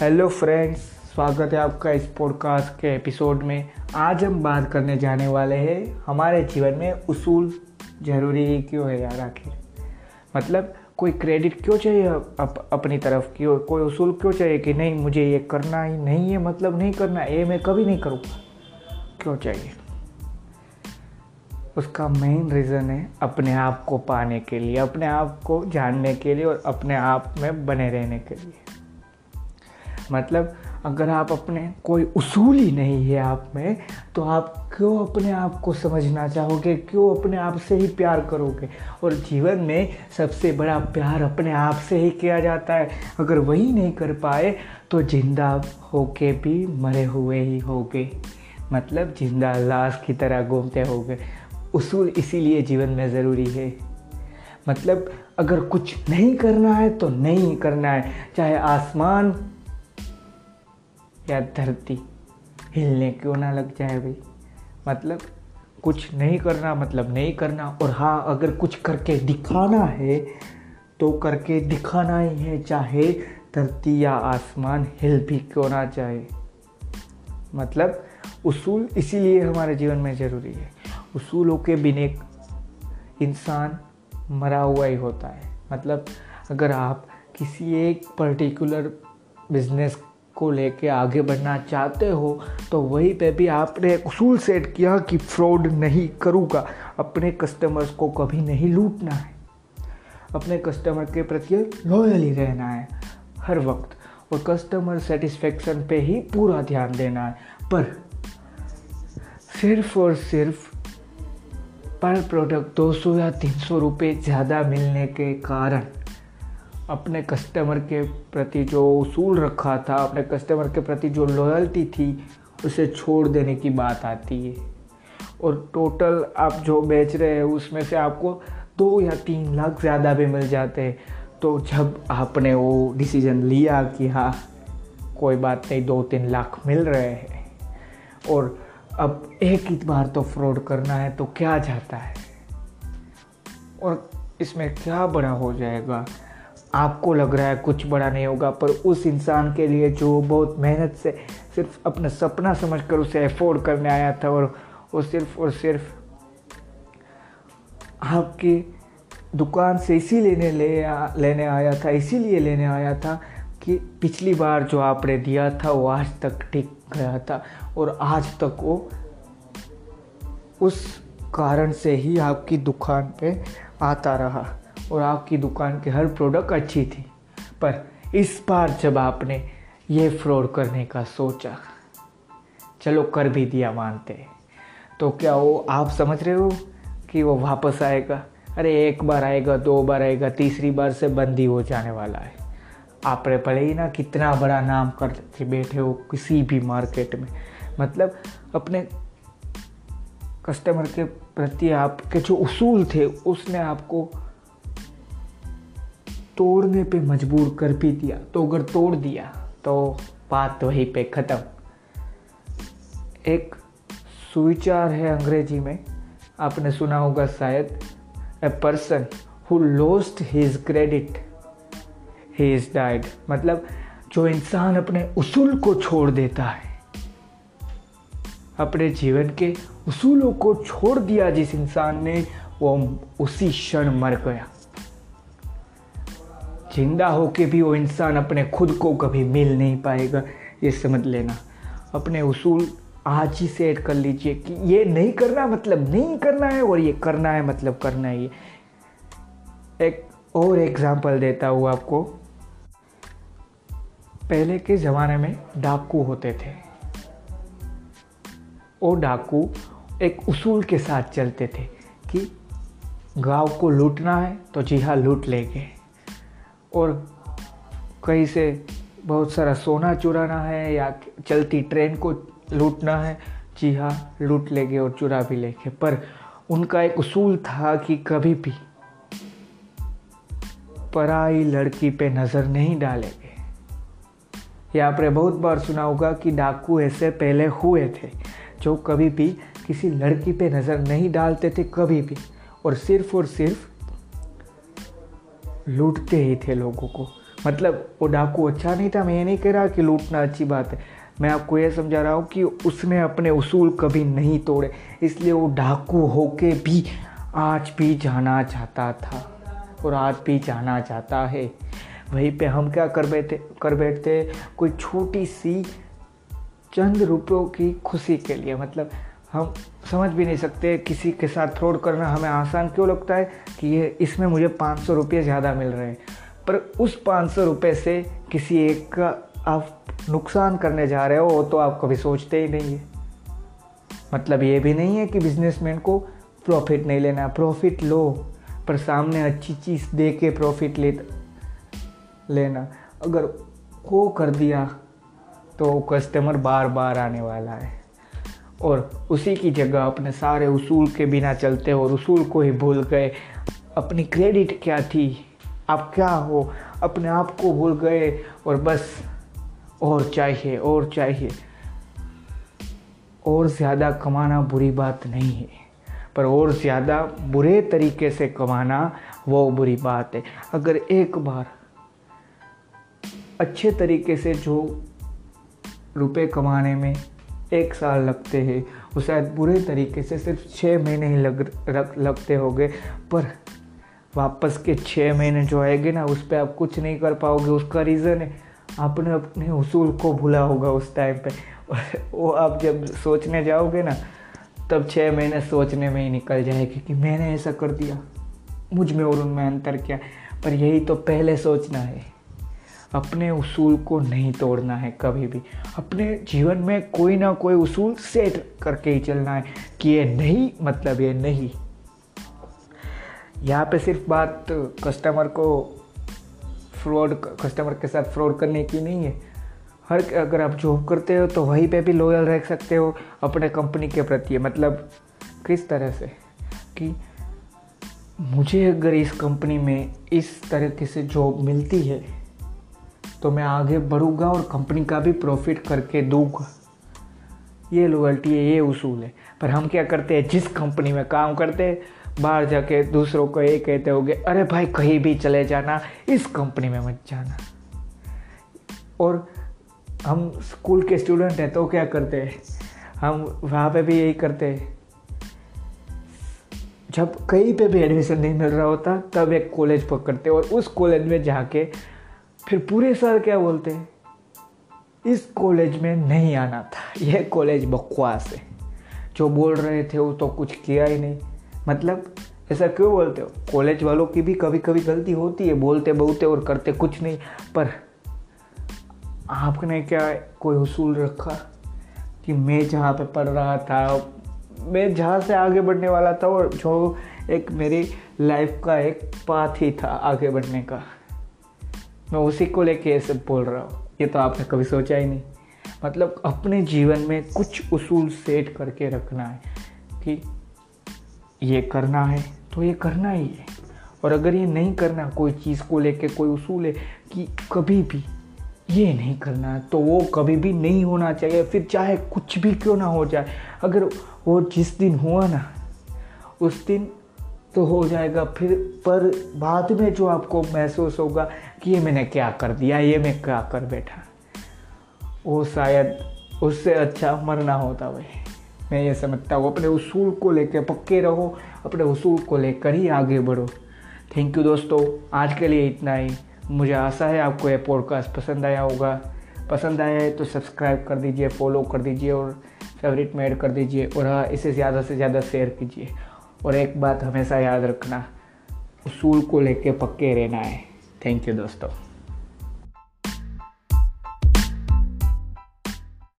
Hello friends स्वागत है आपका इस पॉडकास्ट के एपिसोड में। आज हम बात करने जाने वाले हैं हमारे जीवन में उसूल ज़रूरी ही क्यों है यार आखिर? मतलब कोई क्रेडिट क्यों चाहिए अप, अपनी तरफ़ क्यों कोई उसूल क्यों चाहिए कि नहीं मुझे ये करना ही नहीं है मतलब नहीं करना ये मैं कभी नहीं करूँगा। क्यों चाहिए? उसका मेन रीज़न है अपने आप को पाने के लिए अपने आप को जानने के लिए और अपने आप में बने रहने के लिए। मतलब अगर आप अपने कोई उसूल ही नहीं है आप में तो आप क्यों अपने आप को समझना चाहोगे? क्यों अपने आप से ही प्यार करोगे? और जीवन में सबसे बड़ा प्यार अपने आप से ही किया जाता है। अगर वही नहीं कर पाए तो ज़िंदा होके भी मरे हुए ही होगे। मतलब ज़िंदा लाश की तरह घूमते होगे। उसूल इसीलिए जीवन में ज़रूरी है। मतलब अगर कुछ नहीं करना है तो नहीं करना है। चाहे आसमान या धरती हिलने क्यों ना लग जाए भाई? मतलब कुछ नहीं करना मतलब नहीं करना और हाँ अगर कुछ करके दिखाना है तो करके दिखाना ही है, चाहे धरती या आसमान हिल भी क्यों ना चाहे मतलब उसूल इसीलिए हमारे जीवन में ज़रूरी है। उसूलों के बिना इंसान मरा हुआ ही होता है। मतलब अगर आप किसी एक पर्टिकुलर बिज़नेस को लेके आगे बढ़ना चाहते हो तो वहीं पे भी आपने एक उसूल सेट किया कि फ्रॉड नहीं करूँगा। अपने कस्टमर्स को कभी नहीं लूटना है। अपने कस्टमर के प्रति लॉयल रहना है हर वक्त। और कस्टमर सेटिस्फेक्शन पे ही पूरा ध्यान देना है। पर सिर्फ़ और सिर्फ़ पर प्रोडक्ट 200 या 300 रुपए ज़्यादा मिलने के कारण अपने कस्टमर के प्रति जो उसूल रखा था, अपने कस्टमर के प्रति जो लॉयल्टी थी, उसे छोड़ देने की बात आती है। और टोटल आप जो बेच रहे हैं, उसमें से आपको दो या तीन लाख ज़्यादा भी मिल जाते हैं। तो जब आपने वो डिसीज़न लिया कि हाँ कोई बात नहीं, दो तीन लाख मिल रहे हैं, और अब एक ही बार तो फ्रॉड करना है तो क्या जाता है? और इसमें क्या बड़ा हो जाएगा? आपको लग रहा है कुछ बड़ा नहीं होगा पर उस इंसान के लिए जो बहुत मेहनत से सिर्फ़ अपना सपना समझकर उसे अफोर्ड करने आया था और वो सिर्फ़ और सिर्फ़ आपकी दुकान से इसी लेने ले आ, लेने आया था इसीलिए लेने आया था कि पिछली बार जो आपने दिया था वो आज तक टिक गया था और आज तक वो उस कारण से ही आपकी दुकान पे आता रहा। और आपकी दुकान की हर प्रोडक्ट अच्छी थी। पर इस बार जब आपने ये फ्रॉड करने का सोचा, चलो कर भी दिया मानते। तो क्या वो आप समझ रहे हो कि वो वापस आएगा? अरे एक बार आएगा, दो बार आएगा, तीसरी बार से बंदी हो जाने वाला है। आपने पढ़े ही ना कितना बड़ा नाम कर बैठे हो किसी भी मार्केट में। मतलब अपने कस्टमर के प्रति आपके जो उसूल थे, उसने आपको तोड़ने पे मजबूर कर भी दिया तो अगर तोड़ दिया तो बात वहीं पे ख़त्म। एक सुविचार है अंग्रेज़ी में, आपने सुना होगा शायद a person who lost his credit he is died मतलब जो इंसान अपने उसूल को छोड़ देता है, अपने जीवन के उसूलों को छोड़ दिया जिस इंसान ने, वो उसी क्षण मर गया। ज़िंदा होके भी वो इंसान अपने खुद को कभी मिल नहीं पाएगा, ये समझ लेना। अपने उसूल आज ही सेट कर लीजिए कि ये नहीं करना मतलब नहीं करना है और ये करना है मतलब करना है ये। एक और एग्जांपल देता हूँ आपको। पहले के ज़माने में डाकू होते थे। वो डाकू एक उसूल के साथ चलते थे कि गाँव को लूटना है तो जी हाँ लूट लेंगे। और कहीं से बहुत सारा सोना चुराना है या चलती ट्रेन को लूटना है, जी हाँ लूट लेंगे और चुरा भी लेंगे। पर उनका एक उसूल था कि कभी भी पराई लड़की पे नज़र नहीं डालेंगे। या आपने बहुत बार सुना होगा कि डाकू ऐसे पहले हुए थे जो कभी भी किसी लड़की पे नज़र नहीं डालते थे, कभी भी। और सिर्फ़ और सिर्फ़ लूटते ही थे लोगों को। मतलब वो डाकू अच्छा नहीं था, मैं ये नहीं कह रहा कि लूटना अच्छी बात है। मैं आपको ये समझा रहा हूँ कि उसने अपने उसूल कभी नहीं तोड़े, इसलिए वो डाकू होके भी आज भी जाना चाहता था और आज भी जाना चाहता है। वहीं पे हम क्या कर बैठे, कर बैठते कोई छोटी सी चंद रुपयों की खुशी के लिए मतलब हम समझ भी नहीं सकते, किसी के साथ फ्रॉड करना हमें आसान क्यों लगता है कि ये इसमें मुझे पाँच सौ रुपये ज़्यादा मिल रहे हैं। पर उस पाँच सौ रुपये से किसी एक का आप नुकसान करने जा रहे हो, वो तो आप कभी सोचते ही नहीं है। मतलब ये भी नहीं है कि बिजनेसमैन को प्रॉफिट नहीं लेना, प्रॉफिट लो, पर सामने अच्छी चीज़ दे के प्रॉफिट ले, लेना। अगर वो कर दिया तो कस्टमर बार बार आने वाला है। और उसी की जगह अपने सारे उसूल के बिना चलते और उसूल को ही भूल गए। अपनी क्रेडिट क्या थी? आप क्या हो? अपने आप को भूल गए और बस और चाहिए और चाहिए। और ज़्यादा कमाना बुरी बात नहीं है, पर और ज़्यादा बुरे तरीके से कमाना वो बुरी बात है। अगर एक बार अच्छे तरीके से जो रुपए कमाने में एक साल लगते हैं। वो शायद बुरे तरीके से सिर्फ़ छः महीने ही लग, रख, लगते होंगे। पर वापस के छः महीने जो आएँगे ना, उस पर आप कुछ नहीं कर पाओगे। उसका रीज़न है, आपने अपने उसूल को भूला होगा उस टाइम पे। वो आप जब सोचने जाओगे ना, तब छः महीने सोचने में ही निकल जाएगी कि मैंने ऐसा कर दिया। मुझमें और उनमें अंतर क्या? पर यही तो पहले सोचना है। अपने उसूल को नहीं तोड़ना है कभी भी। अपने जीवन में कोई ना कोई उसूल सेट करके ही चलना है कि ये नहीं मतलब ये नहीं। यहाँ पे सिर्फ़ बात कस्टमर को फ्रॉड कस्टमर के साथ फ्रॉड करने की नहीं है। हर अगर आप जॉब करते हो तो वहीं पे भी लॉयल रह सकते हो अपने कंपनी के प्रति। मतलब किस तरह से? कि मुझे अगर इस कंपनी में इस तरीके से जॉब मिलती है तो मैं आगे बढ़ूँगा और कंपनी का भी प्रॉफिट करके दूँगा। ये लॉयल्टी है, ये उसूल है। पर हम क्या करते हैं? जिस कंपनी में काम करते हैं, बाहर जाके दूसरों को ये कहते होंगे, अरे भाई, कहीं भी चले जाना, इस कंपनी में मत जाना। और हम स्कूल के स्टूडेंट हैं तो क्या करते हैं? हम वहाँ पे भी यही करते हैं। जब कहीं पे भी एडमिशन नहीं मिल रहा होता, तब एक कॉलेज पकड़ते और उस कॉलेज में जाके फिर पूरे साल क्या बोलते हैं? इस कॉलेज में नहीं आना था। यह कॉलेज बकवास है। जो बोल रहे थे वो तो कुछ किया ही नहीं। मतलब ऐसा क्यों बोलते हो? कॉलेज वालों की भी कभी कभी गलती होती है। बोलते बोलते और करते कुछ नहीं। पर आपने क्या कोई उसूल रखा कि मैं जहाँ पे पढ़ रहा था, मैं जहाँ से आगे बढ़ने वाला था और जो एक मेरी लाइफ का एक पाथ ही था आगे बढ़ने का? मैं उसी को लेके सब बोल रहा हूँ। ये तो आपने कभी सोचा ही नहीं। मतलब अपने जीवन में कुछ उसूल सेट करके रखना है कि ये करना है तो ये करना ही है। और अगर ये नहीं करना, कोई चीज़ को लेके कोई उसूल है कि कभी भी ये नहीं करना है तो वो कभी भी नहीं होना चाहिए। फिर चाहे कुछ भी क्यों ना हो जाए, अगर वो जिस दिन हुआ ना, उस दिन तो हो जाएगा। फिर पर बाद में जो आपको महसूस होगा कि ये मैंने क्या कर दिया, ये मैं क्या कर बैठा। वो शायद उससे अच्छा मरना होता भाई। मैं ये समझता हूँ, अपने उसूल को लेकर पक्के रहो, अपने उसूल को लेकर ही आगे बढ़ो। थैंक यू दोस्तों, आज के लिए इतना ही। मुझे आशा है आपको ये पॉडकास्ट पसंद आया होगा। पसंद आया है तो सब्सक्राइब कर दीजिए फॉलो कर दीजिए और फेवरेट में ऐड कर दीजिए और हाँ इसे ज़्यादा से ज़्यादा शेयर कीजिए। और एक बात हमेशा याद रखना, उसूल को लेके पक्के रहना है। थैंक यू दोस्तों।